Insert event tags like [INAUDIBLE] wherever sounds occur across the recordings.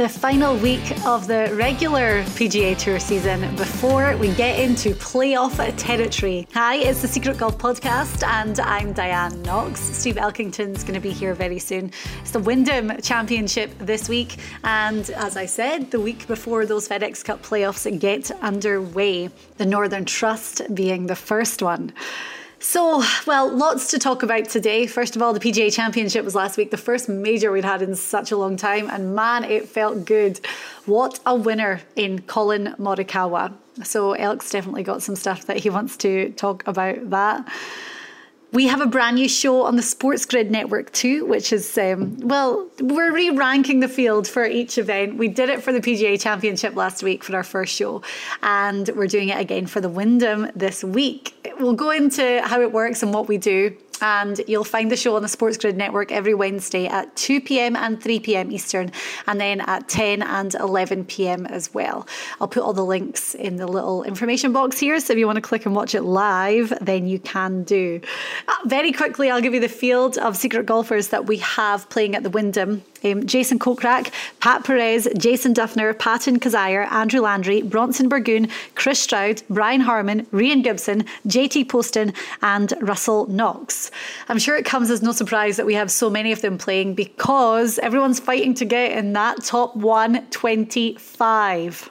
The final week of the regular PGA Tour season before we get into playoff territory. Hi, it's the Secret Golf Podcast, and I'm Diane Knox. Steve Elkington's going to be here very soon. It's the Wyndham Championship this week, and as I said, the week before those FedEx Cup playoffs get underway, the Northern Trust being the first one. So, well, lots to talk about today. First of all, the PGA Championship was last week, the first major we'd had in such a long time, and man, it felt good. What a winner in Collin Morikawa. So, Elk's definitely got some stuff that he wants to talk about that. We have a brand new show on the Sports Grid Network too, which is, um, well, we're re ranking the field for each event. We did it for the PGA Championship last week for our first show, and we're doing it again for the Wyndham this week. We'll go into how it works and what we do and you'll find the show on the Sports Grid Network every Wednesday at 2 pm and 3 pm Eastern, and then at 10 and 11 pm as well. I'll put all the links in the little information box here, so if you want to click and watch it live, then you can do. Uh, very quickly, I'll give you the field of secret golfers that we have playing at the Wyndham um, Jason Kokrak, Pat Perez, Jason Dufner, Patton Kizzire, Andrew Landry, Bronson Burgoon, Chris Stroud, Brian Harman, Rhein Gibson, JT Poston, and Russell Knox. I'm sure it comes as no surprise that we have so many of them playing because everyone's fighting to get in that top 125.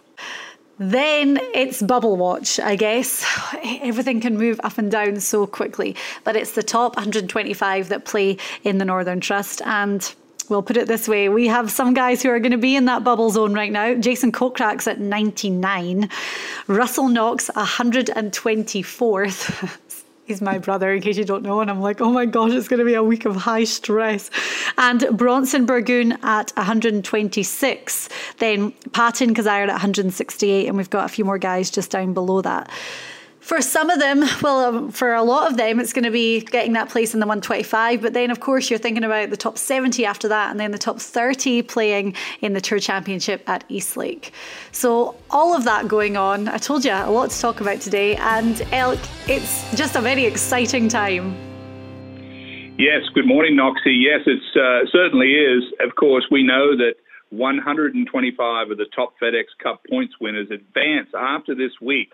Then it's bubble watch, I guess. [SIGHS] Everything can move up and down so quickly, but it's the top 125 that play in the Northern Trust. And We'll put it this way we have some guys who are going to be in that bubble zone right now. Jason Kokrak's at 99, Russell Knox 124th. [LAUGHS] He's my brother, in case you don't know. And I'm like, oh my gosh, it's going to be a week of high stress. And Bronson Burgoon at 126. Then Patton Kizzire at 168. And we've got a few more guys just down below that for some of them, well, um, for a lot of them, it's going to be getting that place in the 125. But then, of course, you're thinking about the top 70 after that, and then the top 30 playing in the Tour Championship at East Lake. So, all of that going on. I told you a lot to talk about today. And Elk, it's just a very exciting time. Yes, good morning, Noxie. Yes, it uh, certainly is. Of course, we know that 125 of the top FedEx Cup points winners advance after this week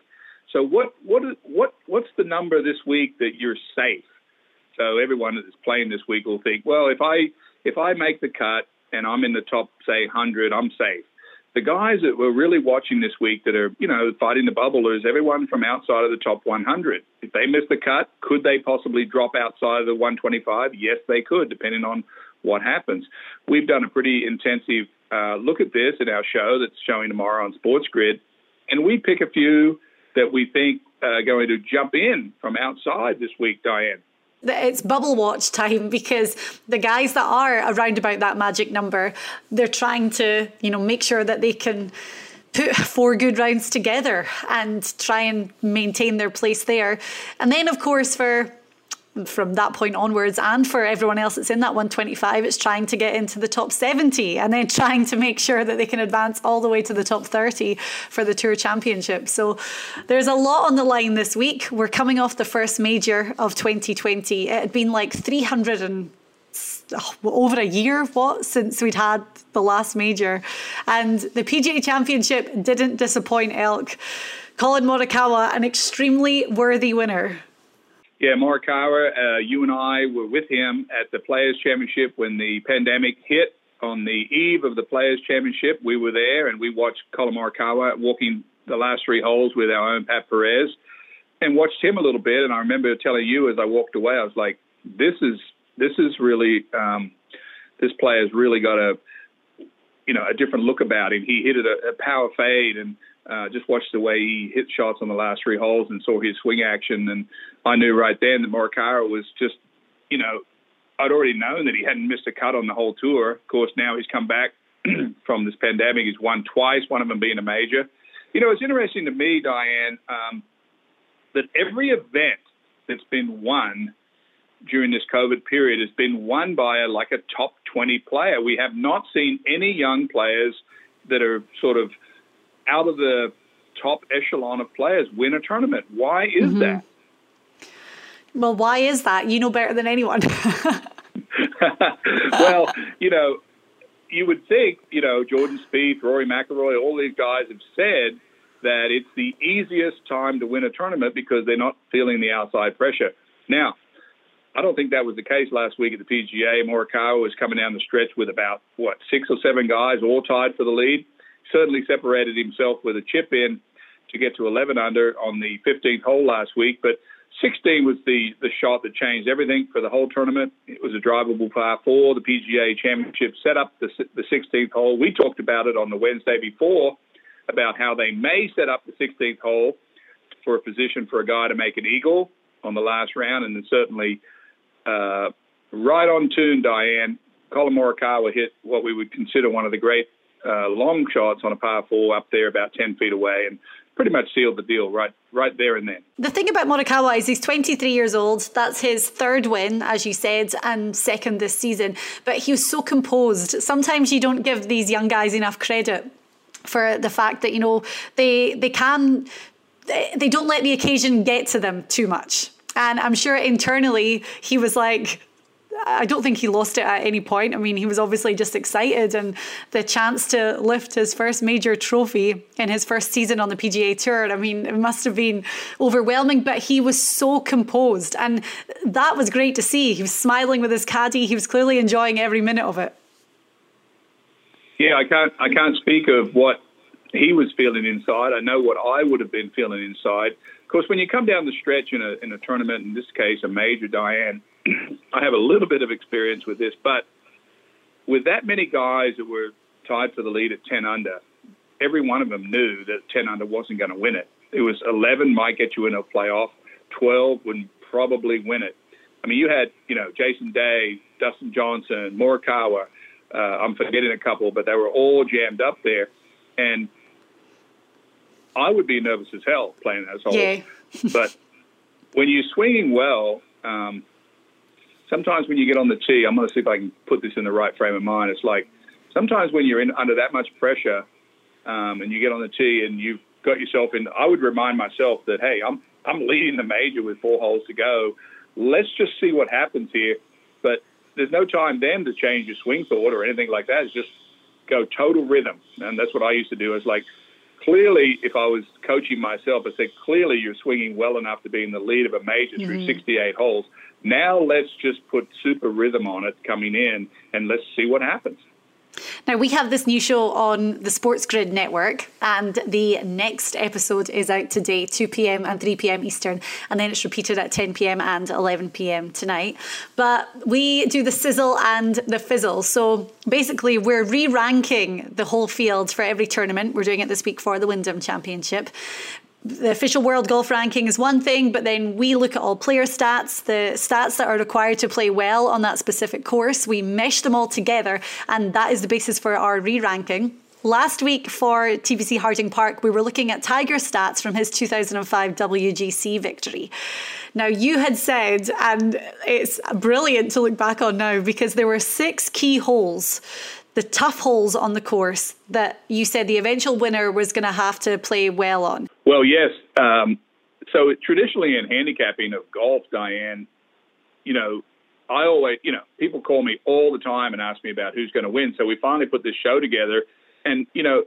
so what what what what's the number this week that you're safe? So everyone that's playing this week will think, well, if I if I make the cut and I'm in the top say 100, I'm safe. The guys that we're really watching this week that are you know fighting the bubble is everyone from outside of the top 100. If they miss the cut, could they possibly drop outside of the 125? Yes, they could, depending on what happens. We've done a pretty intensive uh, look at this in our show that's showing tomorrow on Sports Grid, and we pick a few that we think are going to jump in from outside this week, Diane? it's bubble watch time [LAUGHS] because the guys that are around about that magic number, they're trying to, you know, make sure that they can put [LAUGHS] four good rounds together and try and maintain their place there. And then, of course, for from that point onwards and for everyone else that's in that 125 it's trying to get into the top 70 and then trying to make sure that they can advance all the way to the top 30 for the tour championship. So there's a lot on the line this week. We're coming off the first major of 2020 it had been like 300 and oh, over a year what since we'd had the last major. And the PGA championship didn't disappoint elk. Collin Morikawa an extremely worthy winner yeah, Morikawa, uh, you and I were with him at the Players Championship when the pandemic hit. On the eve of the Players Championship, we were there and we watched Collin Morikawa walking the last three holes with our own Pat Perez and watched him a little bit. And I remember telling you as I walked away, I was like, this is this is really um, this player's really got a you know a different look about him. He hit it a, a power fade and uh, just watched the way he hit shots on the last three holes and saw his swing action, and I knew right then that Morikawa was just, you know, I'd already known that he hadn't missed a cut on the whole tour. Of course, now he's come back [CLEARS THROAT] from this pandemic. He's won twice, one of them being a major. You know, it's interesting to me, Diane, um, that every event that's been won during this COVID period has been won by a, like a top 20 player. We have not seen any young players that are sort of out of the top echelon of players win a tournament. Why is mm-hmm. that? Well, why is that? You know better than anyone. [LAUGHS] well, you know, you would think, you know, Jordan Spieth, Rory McIlroy, all these guys have said that it's the easiest time to win a tournament because they're not feeling the outside pressure. Now, I don't think that was the case last week at the PGA. Morikawa was coming down the stretch with about what six or seven guys all tied for the lead. Certainly separated himself with a chip in to get to 11 under on the 15th hole last week, but 16 was the the shot that changed everything for the whole tournament. It was a drivable par four. The PGA Championship set up the the 16th hole. We talked about it on the Wednesday before about how they may set up the 16th hole for a position for a guy to make an eagle on the last round, and then certainly uh, right on tune, Diane. Collin Morikawa hit what we would consider one of the great uh, long shots on a par four up there about 10 feet away and pretty much sealed the deal right right there and then. The thing about Morikawa is he's 23 years old. That's his third win, as you said, and second this season. But he was so composed. Sometimes you don't give these young guys enough credit for the fact that, you know, they they can they don't let the occasion get to them too much. And I'm sure internally he was like, I don't think he lost it at any point. I mean, he was obviously just excited, and the chance to lift his first major trophy in his first season on the PGA Tour. I mean, it must have been overwhelming, but he was so composed, and that was great to see. He was smiling with his caddy. He was clearly enjoying every minute of it. Yeah, I can't. I can't speak of what he was feeling inside. I know what I would have been feeling inside. Of course, when you come down the stretch in a in a tournament, in this case, a major, Diane, I have a little bit of experience with this, but with that many guys that were tied for the lead at 10 under, every one of them knew that 10 under wasn't going to win it. It was 11 might get you in a playoff, 12 would probably win it. I mean, you had, you know, Jason Day, Dustin Johnson, Morikawa. Uh, I'm forgetting a couple, but they were all jammed up there. And I would be nervous as hell playing those holes. Yeah. but when you're swinging well, um, sometimes when you get on the tee, I'm going to see if I can put this in the right frame of mind. It's like sometimes when you're in under that much pressure um, and you get on the tee and you've got yourself in, I would remind myself that hey, I'm I'm leading the major with four holes to go. Let's just see what happens here. But there's no time then to change your swing thought or anything like that. It's just go total rhythm, and that's what I used to do. It's like clearly, if I was coaching myself, I said clearly you're swinging well enough to be in the lead of a major mm-hmm. through 68 holes. Now let's just put super rhythm on it coming in and let's see what happens. Now, we have this new show on the Sports Grid network, and the next episode is out today, 2 pm and 3 pm Eastern, and then it's repeated at 10 pm and 11 pm tonight. But we do the sizzle and the fizzle. So basically, we're re ranking the whole field for every tournament. We're doing it this week for the Wyndham Championship the official world golf ranking is one thing, but then we look at all player stats, the stats that are required to play well on that specific course. We mesh them all together, and that is the basis for our re ranking. Last week for TPC Harding Park, we were looking at Tiger stats from his 2005 WGC victory. Now, you had said, and it's brilliant to look back on now because there were six key holes the tough holes on the course that you said the eventual winner was going to have to play well on? Well, yes. Um, so traditionally in handicapping of golf, Diane, you know, I always, you know, people call me all the time and ask me about who's going to win. So we finally put this show together, and you know,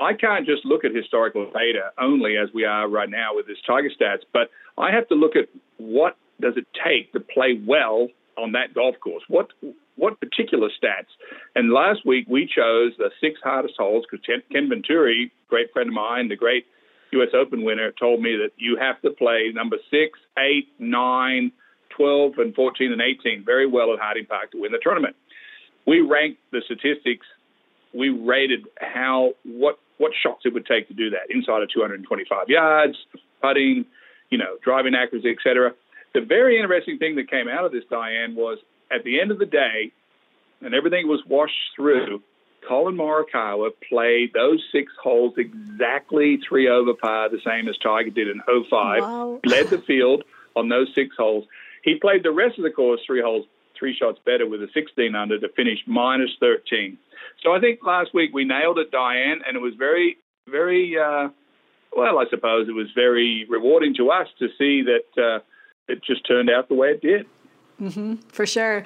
I can't just look at historical data only as we are right now with this Tiger stats, but I have to look at what does it take to play well on that golf course. What what particular stats? And last week we chose the six hardest holes because Ken Venturi, great friend of mine, the great U.S. Open winner, told me that you have to play number six, eight, nine, 12, and 14 and 18 very well at Harding Park to win the tournament. We ranked the statistics. We rated how what what shots it would take to do that inside of 225 yards, putting, you know, driving accuracy, etc. The very interesting thing that came out of this, Diane, was at the end of the day, and everything was washed through, Collin Morikawa played those six holes exactly three over par, the same as Tiger did in 05. Wow. Led the field on those six holes. He played the rest of the course three holes, three shots better with a 16 under to finish minus 13. So I think last week we nailed it, Diane, and it was very, very uh, well, I suppose it was very rewarding to us to see that uh, it just turned out the way it did. Mm-hmm, for sure.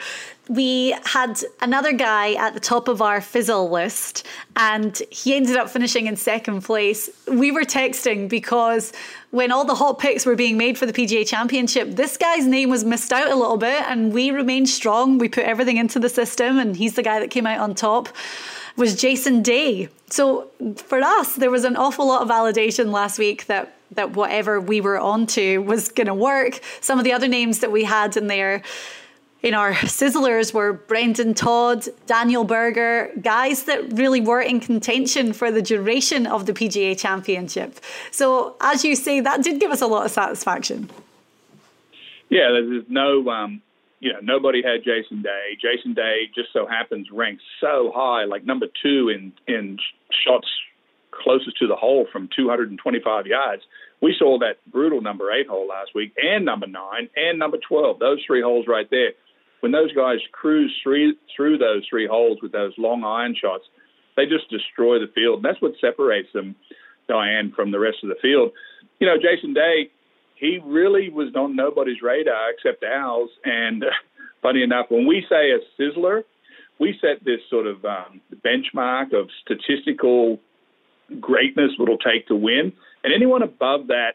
We had another guy at the top of our fizzle list, and he ended up finishing in second place. We were texting because when all the hot picks were being made for the PGA Championship, this guy's name was missed out a little bit, and we remained strong. We put everything into the system, and he's the guy that came out on top. Was Jason Day. So for us, there was an awful lot of validation last week that that whatever we were onto was going to work. Some of the other names that we had in there in our sizzlers were Brendon Todd, Daniel Berger, guys that really were in contention for the duration of the PGA Championship. So, as you say, that did give us a lot of satisfaction. Yeah, there's no, um, you know, nobody had Jason Day. Jason Day just so happens ranked so high, like number two in in shots closest to the hole from 225 yards. We saw that brutal number eight hole last week, and number nine, and number 12. Those three holes right there. When those guys cruise through, through those three holes with those long iron shots, they just destroy the field. And that's what separates them, Diane, from the rest of the field. You know, Jason Day, he really was on nobody's radar except ours. And uh, funny enough, when we say a sizzler, we set this sort of um, benchmark of statistical greatness it'll take to win. And anyone above that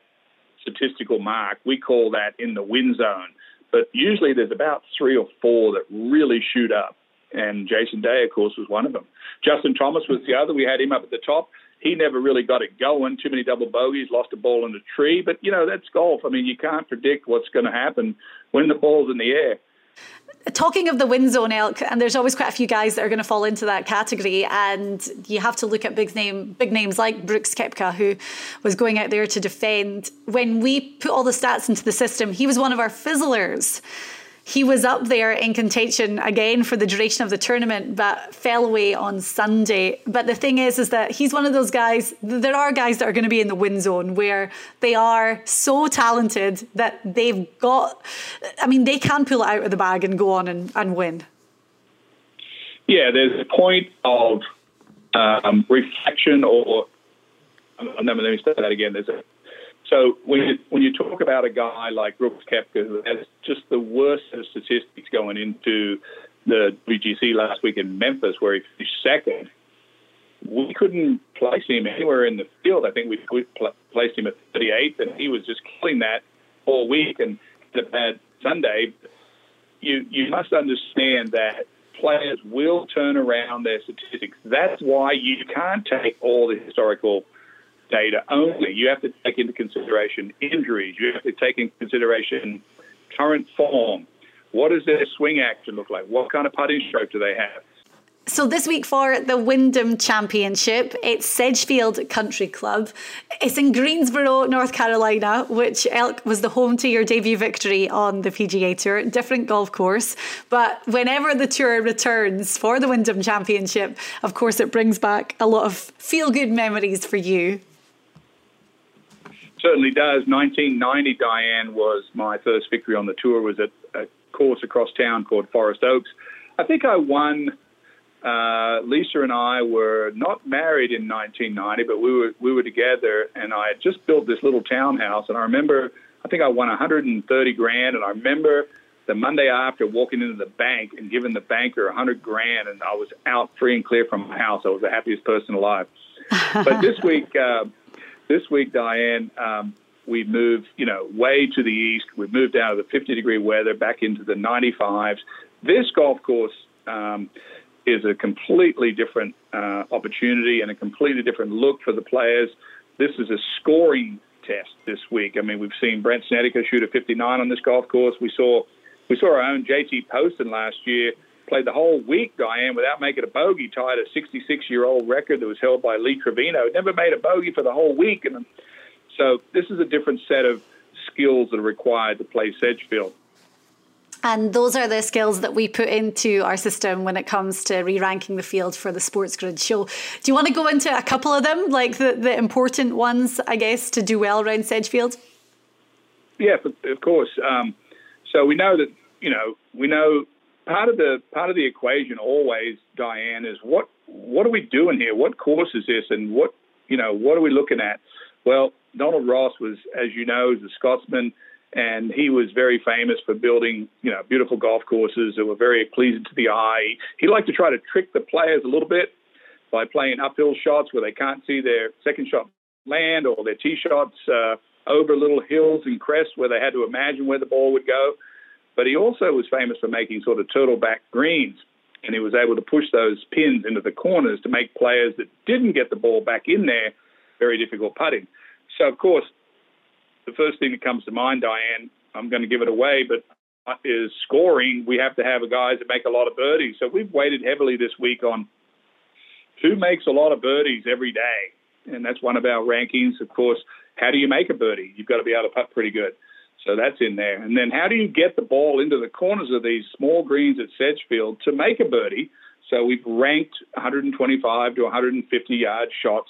statistical mark, we call that in the win zone. But usually there's about three or four that really shoot up. And Jason Day, of course, was one of them. Justin Thomas was the other. We had him up at the top. He never really got it going. Too many double bogeys, lost a ball in a tree. But, you know, that's golf. I mean, you can't predict what's going to happen when the ball's in the air talking of the win zone elk, and there's always quite a few guys that are going to fall into that category, and you have to look at big name, big names like Brooks Koepka, who was going out there to defend. When we put all the stats into the system, he was one of our fizzlers he was up there in contention again for the duration of the tournament, but fell away on Sunday. But the thing is, is that he's one of those guys. There are guys that are going to be in the win zone where they are so talented that they've got. I mean, they can pull it out of the bag and go on and, and win. Yeah, there's a point of um, reflection, or I'm never let me say that again. There's a so when you, when you talk about a guy like Brooks Koepka, who has just the worst of statistics going into the WGC last week in Memphis, where he finished second, we couldn't place him anywhere in the field. I think we pl- placed him at 38th, and he was just killing that all week. And the bad Sunday, you you must understand that players will turn around their statistics. That's why you can't take all the historical data only. You have to take into consideration injuries. You have to take into consideration current form. What does their swing action look like? What kind of putting stroke do they have? So this week for the Wyndham Championship, it's Sedgefield Country Club. It's in Greensboro, North Carolina, which Elk was the home to your debut victory on the PGA Tour. Different golf course, but whenever the tour returns for the Wyndham Championship, of course, it brings back a lot of feel-good memories for you certainly does. 1990, Diane, was my first victory on the tour. Was at a course across town called Forest Oaks. I think I won. Uh, Lisa and I were not married in 1990, but we were we were together, and I had just built this little townhouse. And I remember, I think I won 130 grand, and I remember the Monday after walking into the bank and giving the banker 100 grand, and I was out free and clear from my house. I was the happiest person alive. [LAUGHS] but this week, uh, this week, Diane, um, we moved, you know, way to the east. We've moved out of the 50 degree weather back into the 95s. This golf course um, is a completely different uh, opportunity and a completely different look for the players. This is a scoring test this week. I mean, we've seen Brandt Snedeker shoot a 59 on this golf course. We saw we saw our own JT Poston last year played the whole week, Diane, without making a bogey, tied a 66 year old record that was held by Lee Trevino. Never made a bogey for the whole week. And so this is a different set of skills that are required to play Sedgefield. And those are the skills that we put into our system when it comes to re ranking the field for the Sports Grid show. Do you want to go into a couple of them, like the, the important ones, I guess, to do well around Sedgefield? Yeah, of course. Um, so we know that, you know, we know part of the part of the equation always, Diane, is what what are we doing here? What course is this, and what you know what are we looking at? Well, Donald Ross was, as you know, is a Scotsman, and he was very famous for building, you know, beautiful golf courses that were very pleasing to the eye. He liked to try to trick the players a little bit by playing uphill shots where they can't see their second shot land or their tee shots uh, over little hills and crests where they had to imagine where the ball would go. But he also was famous for making sort of turtleback greens, and he was able to push those pins into the corners to make players that didn't get the ball back in there very difficult putting. So, of course, the first thing that comes to mind, Diane, I'm going to give it away, but is scoring. We have to have guys that make a lot of birdies. So we've weighted heavily this week on who makes a lot of birdies every day, and that's one of our rankings. Of course, how do you make a birdie? You've got to be able to putt pretty good. So that's in there. And then how do you get the ball into the corners of these small greens at Sedgefield to make a birdie? So we've ranked 125 to 150 yard shots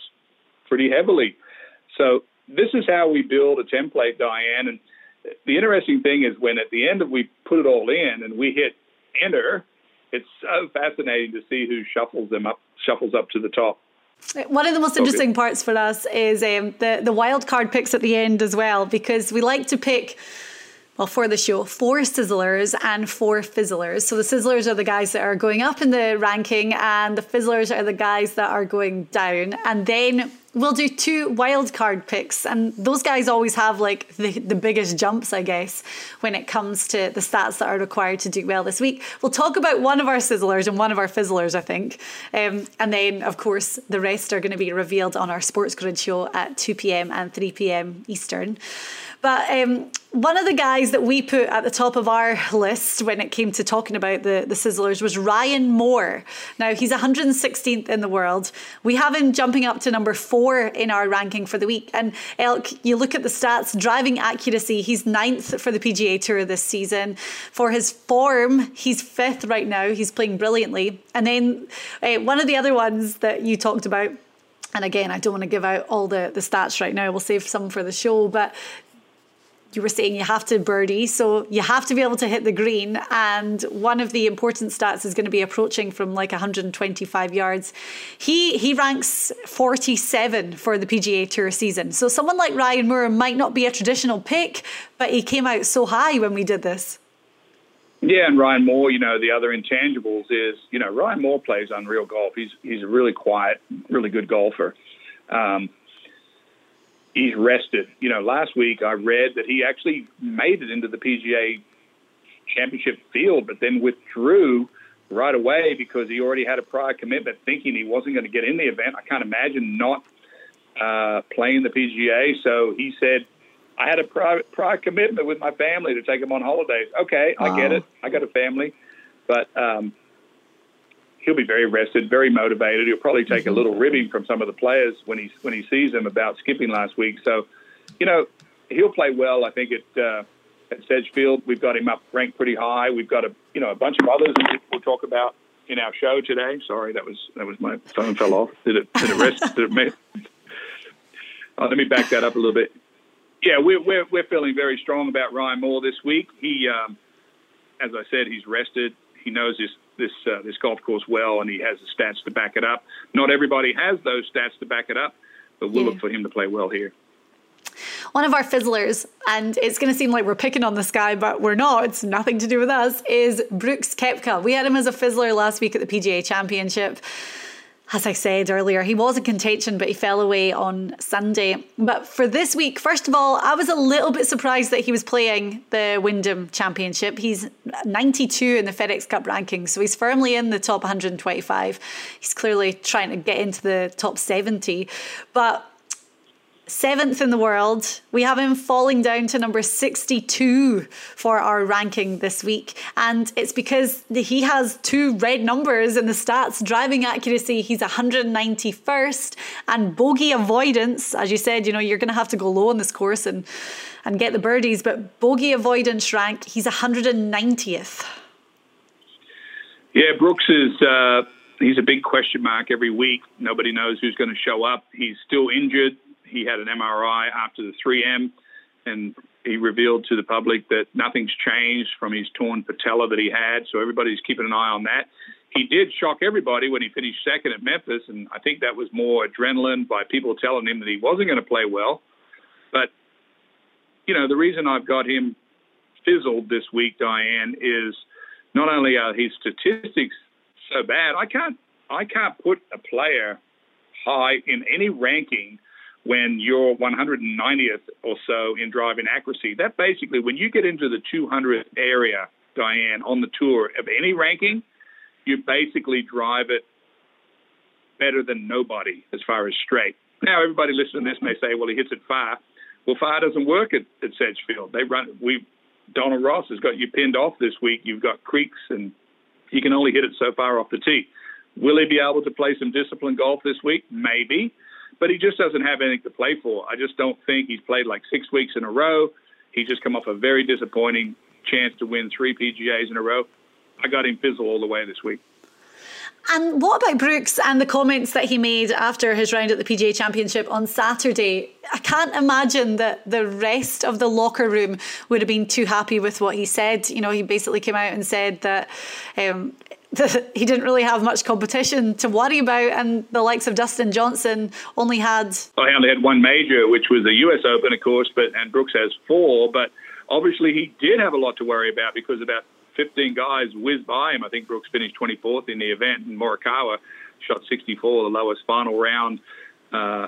pretty heavily. So this is how we build a template, Diane. And the interesting thing is when at the end of we put it all in and we hit enter, it's so fascinating to see who shuffles them up, shuffles up to the top. One of the most interesting parts for us is um, the the wild card picks at the end as well, because we like to pick. Well, for the show, four sizzlers and four fizzlers. So the sizzlers are the guys that are going up in the ranking, and the fizzlers are the guys that are going down. And then we'll do two wild card picks and those guys always have like the, the biggest jumps i guess when it comes to the stats that are required to do well this week. We'll talk about one of our sizzlers and one of our fizzlers i think. Um, and then of course the rest are going to be revealed on our sports grid show at 2pm and 3pm eastern but um, one of the guys that we put at the top of our list when it came to talking about the, the Sizzlers was Ryan Moore. Now, he's 116th in the world. We have him jumping up to number four in our ranking for the week. And Elk, you look at the stats, driving accuracy, he's ninth for the PGA Tour this season. For his form, he's fifth right now. He's playing brilliantly. And then uh, one of the other ones that you talked about and again, I don't want to give out all the, the stats right now. We'll save some for the show. But you were saying you have to birdie, so you have to be able to hit the green. And one of the important stats is going to be approaching from like 125 yards. He he ranks 47 for the PGA Tour season. So someone like Ryan Moore might not be a traditional pick, but he came out so high when we did this. Yeah, and Ryan Moore, you know, the other intangibles is, you know, Ryan Moore plays unreal golf. He's he's a really quiet, really good golfer. Um, he's rested. You know, last week I read that he actually made it into the PGA championship field, but then withdrew right away because he already had a prior commitment, thinking he wasn't going to get in the event. I can't imagine not uh, playing the PGA. So he said, "I had a prior, prior commitment with my family to take him on holidays." Okay, wow. I get it. I got a family, but um, he'll be very rested, very motivated. He'll probably take a mm-hmm. little ribbing from some of the players when he when he sees them about skipping last week. So, you know, he'll play well. I think at uh, at Sedgefield, we've got him up ranked pretty high. We've got a you know a bunch of others we'll talk about in our show today. Sorry, that was that was my phone fell off. Did it did it rest? [LAUGHS] did it oh, let me back that up a little bit. Yeah, we're we're we're feeling very strong about Ryan Moore this week. He, um, as I said, he's rested. He knows his this uh, this golf course well, and he has the stats to back it up. Not everybody has those stats to back it up, but we'll yeah. look for him to play well here. One of our fizzlers, and it's going to seem like we're picking on this guy, but we're not. It's nothing to do with us. Is Brooks Koepka. We had him as a fizzler last week at the PGA Championship as I said earlier, he was in contention, but he fell away on Sunday. But for this week, first of all, I was a little bit surprised that he was playing the Wyndham Championship. He's 92 in the FedEx Cup rankings, so he's firmly in the top 125. He's clearly trying to get into the top 70. But seventh in the world. We have him falling down to number 62 for our ranking this week. And it's because he has two red numbers in the stats driving accuracy, he's 191st, and bogey avoidance, as you said, you know, you're going to have to go low on this course and, and get the birdies, but bogey avoidance rank, he's 190th. Yeah, Brooks is. Uh he's a big question mark every week. Nobody knows who's going to show up. He's still injured he had an MRI after the 3M, and he revealed to the public that nothing's changed from his torn patella that he had. So everybody's keeping an eye on that. He did shock everybody when he finished second at Memphis, and I think that was more adrenaline by people telling him that he wasn't going to play well. But you know, the reason I've got him fizzled this week, Diane, is not only are his statistics so bad, I can't I can't put a player high in any ranking when you're 190th or so in driving accuracy. That basically, when you get into the 200th area, Diane, on the tour of any ranking, you basically drive it better than nobody as far as straight. Now, everybody listening to this may say, well, he hits it far. Well, far doesn't work at, at Sedgefield. They run, we, Donald Ross has got you pinned off this week. You've got creeks and you can only hit it so far off the tee. Will he be able to play some disciplined golf this week? Maybe, but he just doesn't have anything to play for. I just don't think he's played like six weeks in a row. He just come off a very disappointing chance to win three PGAs in a row. I got him fizzle all the way this week. And what about Brooks and the comments that he made after his round at the PGA Championship on Saturday? I can't imagine that the rest of the locker room would have been too happy with what he said. You know, he basically came out and said that um, [LAUGHS] he didn't really have much competition to worry about, and the likes of Dustin Johnson only had. Well, he only had one major, which was the U.S. Open, of course, but and Brooks has four. But obviously, he did have a lot to worry about because about 15 guys whizzed by him. I think Brooks finished 24th in the event, and Morikawa shot 64, the lowest final round uh,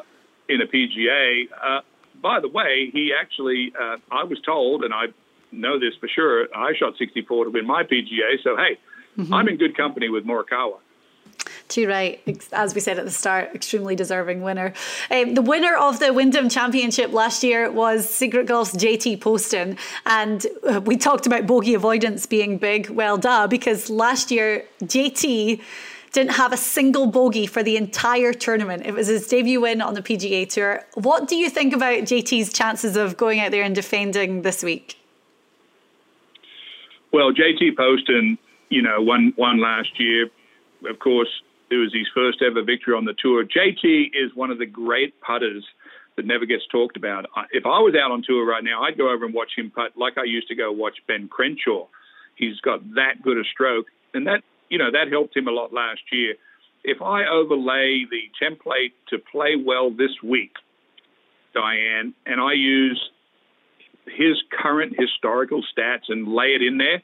in a PGA. Uh, by the way, he actually, uh, I was told, and I know this for sure, I shot 64 to win my PGA. So hey Mm-hmm. I'm in good company with Morikawa. Too right, as we said at the start, extremely deserving winner. Um, the winner of the Wyndham Championship last year was Secret Golf's JT Poston, and uh, we talked about bogey avoidance being big. Well, duh, because last year JT didn't have a single bogey for the entire tournament. It was his debut win on the PGA Tour. What do you think about JT's chances of going out there and defending this week? Well, JT Poston you know, won won last year. Of course, it was his first ever victory on the tour. JT is one of the great putters that never gets talked about. If I was out on tour right now, I'd go over and watch him putt like I used to go watch Ben Crenshaw. He's got that good a stroke, and that you know that helped him a lot last year. If I overlay the template to play well this week, Diane, and I use his current historical stats and lay it in there,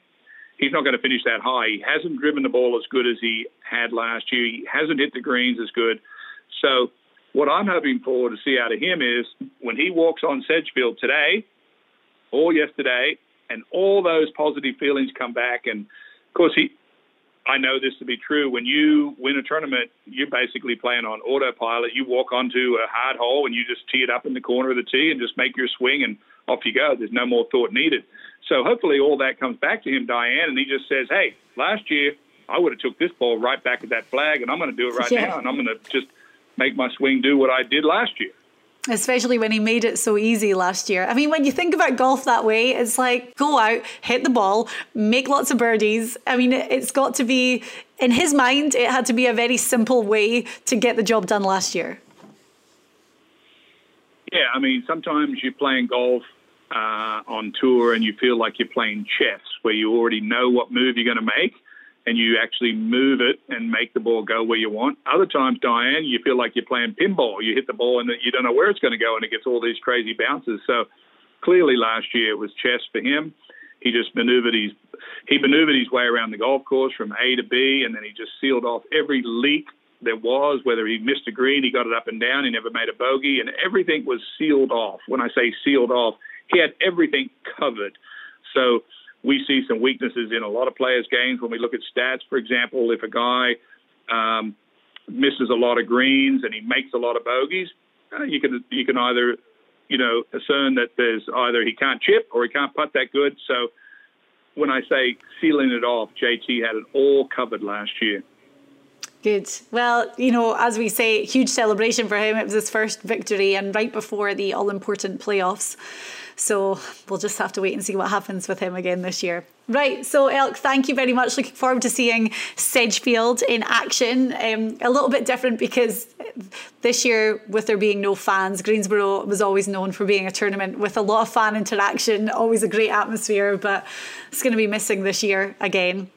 he's not going to finish that high. He hasn't driven the ball as good as he had last year. He hasn't hit the greens as good. So what I'm hoping for to see out of him is when he walks on Sedgefield today or yesterday, and all those positive feelings come back. And of course, he, I know this to be true. When you win a tournament, you're basically playing on autopilot. You walk onto a hard hole and you just tee it up in the corner of the tee and just make your swing, and off you go. There's no more thought needed. So hopefully all that comes back to him, Diane, and he just says, "Hey, last year I would have took this ball right back at that flag, and I'm going to do it right yeah. now, and I'm going to just make my swing do what I did last year." Especially when he made it so easy last year. I mean, when you think about golf that way, it's like go out, hit the ball, make lots of birdies. I mean, it's got to be, in his mind, it had to be a very simple way to get the job done last year. Yeah, I mean, sometimes you're playing golf uh, on tour and you feel like you're playing chess, where you already know what move you're going to make and you actually move it and make the ball go where you want. Other times, Diane, you feel like you're playing pinball. You hit the ball and you don't know where it's going to go and it gets all these crazy bounces. So clearly last year it was chess for him. He just maneuvered his he maneuvered his way around the golf course from A to B, and then he just sealed off every leak there was. Whether he missed a green, he got it up and down. He never made a bogey, and everything was sealed off. When I say sealed off, he had everything covered. So we see some weaknesses in a lot of players' games when we look at stats. For example, if a guy um, misses a lot of greens and he makes a lot of bogeys, uh, you can you can either you know assume that there's either he can't chip or he can't putt that good. So when I say sealing it off, JT had it all covered last year. Good. Well, you know, as we say, huge celebration for him. It was his first victory and right before the all important playoffs. So we'll just have to wait and see what happens with him again this year. Right, so Elk, thank you very much. Looking forward to seeing Sedgefield in action. Um, a little bit different because this year, with there being no fans, Greensboro was always known for being a tournament with a lot of fan interaction, always a great atmosphere, but it's going to be missing this year again.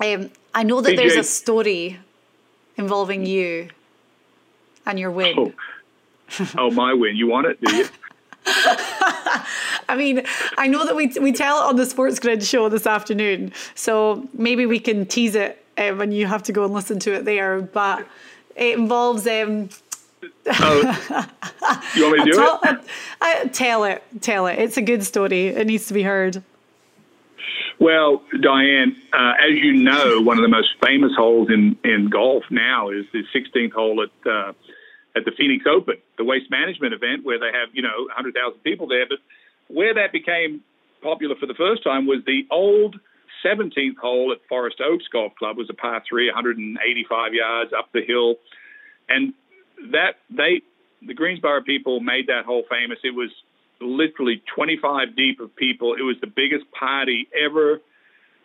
Um, I know that there's a story involving you and your win. Oh, oh my win. You want it, do you? [LAUGHS] I mean, I know that we we tell it on the Sports Grid show this afternoon, so maybe we can tease it um, and you have to go and listen to it there. But it involves. Um, oh, you want me to [LAUGHS] do tell, it? I, I, tell it, tell it. It's a good story. It needs to be heard. Well, Diane, uh, as you know, one of the most famous holes in, in golf now is the 16th hole at uh, at the Phoenix Open, the waste management event where they have you know 100,000 people there. But where that became popular for the first time was the old 17th hole at Forest Oaks Golf Club was a par three, 185 yards up the hill, and that they the Greensboro people made that hole famous. It was literally 25 deep of people. It was the biggest party ever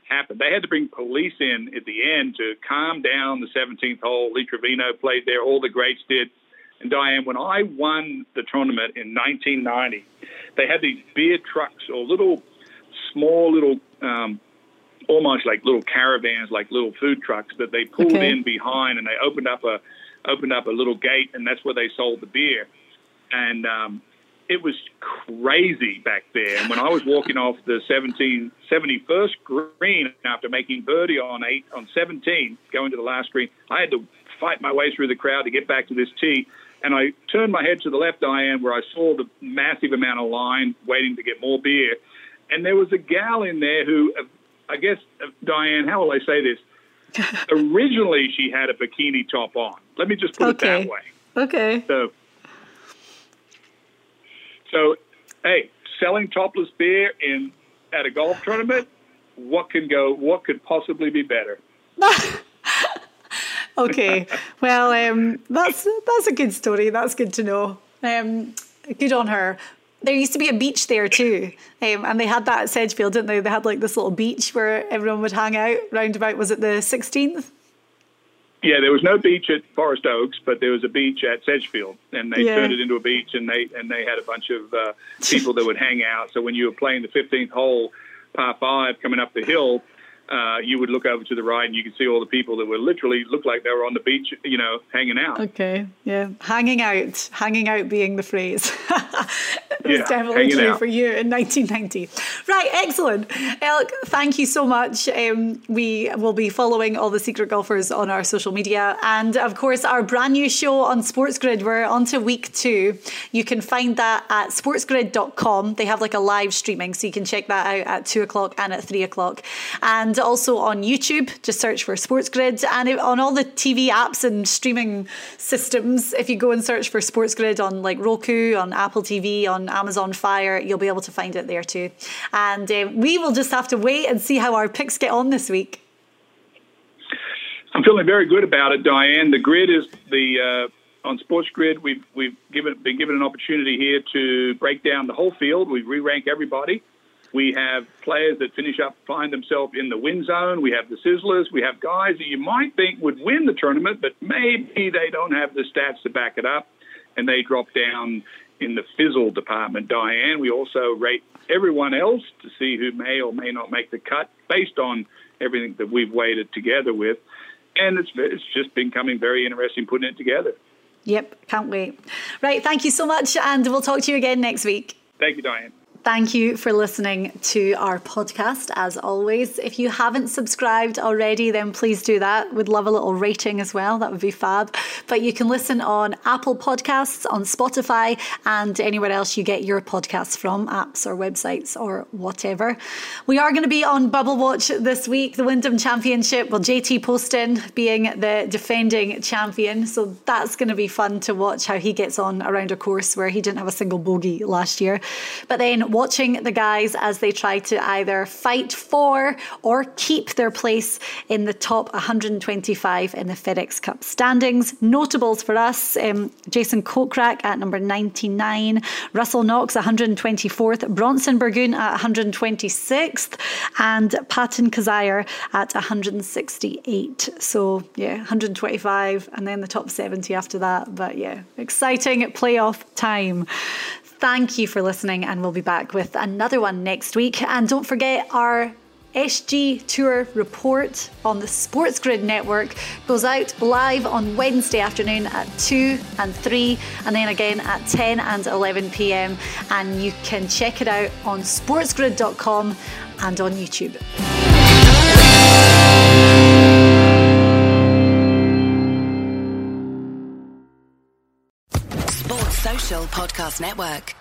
happened. They had to bring police in at the end to calm down the 17th hole. Lee Trevino played there. All the greats did. And Diane, when I won the tournament in 1990, they had these beer trucks or little, small little, um, almost like little caravans, like little food trucks that they pulled okay. in behind, and they opened up a opened up a little gate, and that's where they sold the beer. And um, it was crazy back there. And when I was walking off the 17, 71st green after making birdie on eight on 17, going to the last green, I had to fight my way through the crowd to get back to this tee. And I turned my head to the left, Diane, where I saw the massive amount of line waiting to get more beer. And there was a gal in there who, I guess, Diane, how will I say this? [LAUGHS] Originally, she had a bikini top on. Let me just put okay. it that way. Okay. So so, hey, selling topless beer in at a golf tournament, what can go? What could possibly be better? [LAUGHS] okay, well, um, that's that's a good story. That's good to know. Um, good on her. There used to be a beach there too, um, and they had that at Sedgefield, didn't they? They had like this little beach where everyone would hang out. Roundabout was it the sixteenth? Yeah, there was no beach at Forest Oaks, but there was a beach at Sedgefield, and they yeah. turned it into a beach, and they and they had a bunch of uh, people that would hang out. So when you were playing the 15th hole, par five, coming up the hill, uh, you would look over to the right and you could see all the people that were literally looked like they were on the beach, you know, hanging out. Okay, yeah, hanging out, hanging out being the phrase. [LAUGHS] yeah, definitely true for you in 1990. Right, excellent. Elk, thank you so much. Um, we will be following all the secret golfers on our social media, and of course, our brand new show on Sports Grid. We're on to week two. You can find that at sportsgrid.com. They have like a live streaming, so you can check that out at two o'clock and at three o'clock. And also on YouTube. Just search for Sports Grid. And on all the TV apps and streaming systems, if you go and search for Sports Grid on like Roku, on Apple TV, on Amazon Fire, you'll be able to find it there too. And uh, we will just have to wait and see how our picks get on this week. I'm feeling very good about it, Diane. The grid is the. Uh on Sports Grid, we've we've given been given an opportunity here to break down the whole field. We re-rank everybody. We have players that finish up, find themselves in the win zone. We have the sizzlers. We have guys that you might think would win the tournament, but maybe they don't have the stats to back it up, and they drop down in the fizzle department. Diane, we also rate everyone else to see who may or may not make the cut based on everything that we've weighted together with, and it's it's just been coming very interesting putting it together. Yep, can't wait. Right, thank you so much, and we'll talk to you again next week. Thank you, Diane. Thank you for listening to our podcast. As always, if you haven't subscribed already, then please do that. We'd love a little rating as well. That would be fab. But you can listen on Apple Podcasts, on Spotify, and anywhere else you get your podcasts from, apps or websites or whatever. We are going to be on Bubble Watch this week, the Wyndham Championship. Well, JT Poston being the defending champion. So that's going to be fun to watch how he gets on around a course where he didn't have a single bogey last year. But then watching the guys as they try to either fight for or keep their place in the top 125 in the FedEx Cup standings. Notables for us um, Jason Kokrak at number 99, Russell Knox 124th, Bronson Burgoon at 126th, and Patton Kizzire at 168. So, yeah, 125 and then the top 70 after that. But yeah, exciting playoff time. Thank you for listening, and we'll be back with another one next week. And don't forget our SG Tour report on the Sports Grid network goes out live on Wednesday afternoon at 2 and 3, and then again at 10 and 11 pm. And you can check it out on sportsgrid.com and on YouTube. Podcast Network.